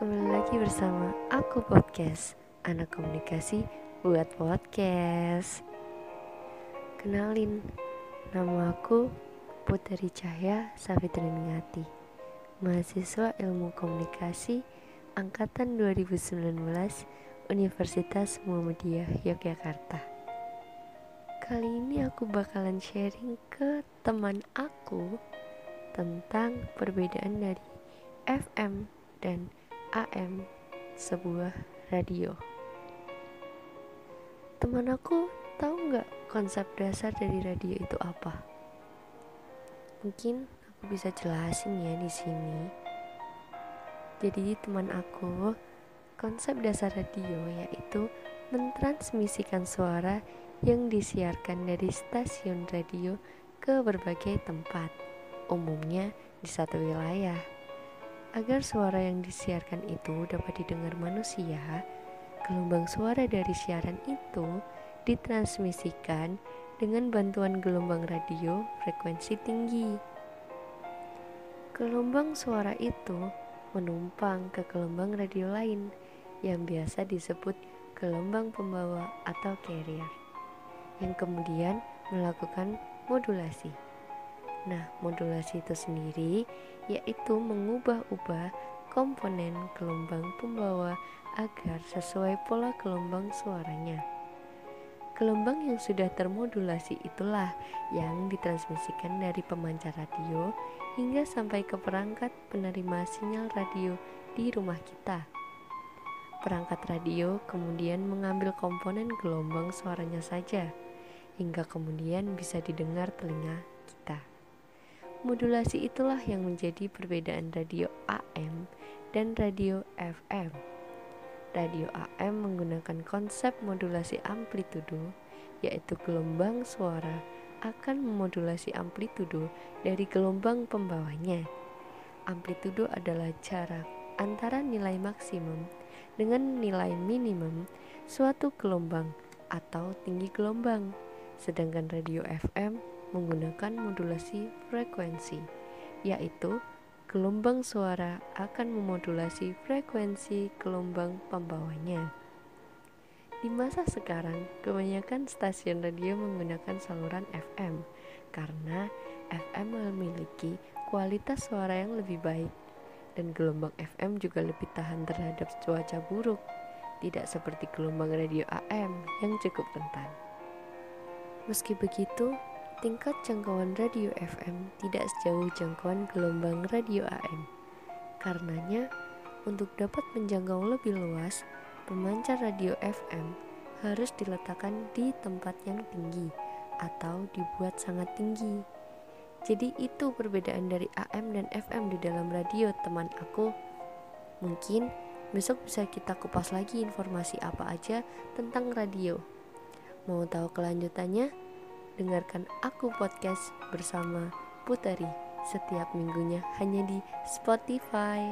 Kembali lagi bersama aku podcast Anak komunikasi buat podcast. Kenalin Nama aku Putri Cahya Savitriningati Mahasiswa Ilmu Komunikasi Angkatan 2019 Universitas Muhammadiyah Yogyakarta. Kali ini aku bakalan sharing ke teman aku tentang perbedaan dari FM dan AM sebuah radio. Teman aku tahu nggak konsep dasar dari radio itu apa? Mungkin aku bisa jelasin ya di sini. Jadi teman aku konsep dasar radio yaitu mentransmisikan suara yang disiarkan dari stasiun radio ke berbagai tempat, umumnya di satu wilayah. Agar suara yang disiarkan itu dapat didengar manusia, gelombang suara dari siaran itu ditransmisikan dengan bantuan gelombang radio frekuensi tinggi. Gelombang suara itu menumpang ke gelombang radio lain yang biasa disebut gelombang pembawa atau carrier, yang kemudian melakukan modulasi. Nah, modulasi itu sendiri yaitu mengubah-ubah komponen gelombang pembawa agar sesuai pola gelombang suaranya. Gelombang yang sudah termodulasi itulah yang ditransmisikan dari pemancar radio hingga sampai ke perangkat penerima sinyal radio di rumah kita. Perangkat radio kemudian mengambil komponen gelombang suaranya saja, hingga kemudian bisa didengar telinga kita. Modulasi itulah yang menjadi perbedaan radio AM dan radio FM. Radio AM menggunakan konsep modulasi amplitudo, yaitu gelombang suara akan memodulasi amplitudo dari gelombang pembawanya. Amplitudo adalah jarak antara nilai maksimum dengan nilai minimum suatu gelombang atau tinggi gelombang. Sedangkan radio FM menggunakan modulasi frekuensi, yaitu gelombang suara akan memodulasi frekuensi gelombang pembawanya. Di masa sekarang, kebanyakan stasiun radio menggunakan saluran FM karena FM memiliki kualitas suara yang lebih baik dan gelombang FM juga lebih tahan terhadap cuaca buruk, tidak seperti gelombang radio AM yang cukup rentan. Meski begitu, tingkat jangkauan radio FM tidak sejauh jangkauan gelombang radio AM. Karenanya, untuk dapat menjangkau lebih luas, pemancar radio FM harus diletakkan di tempat yang tinggi atau dibuat sangat tinggi. Jadi itu perbedaan dari AM dan FM di dalam radio teman aku. Mungkin besok bisa kita kupas lagi informasi apa aja tentang radio. Mau tahu kelanjutannya? Dengarkan aku podcast bersama Putari setiap minggunya hanya di Spotify.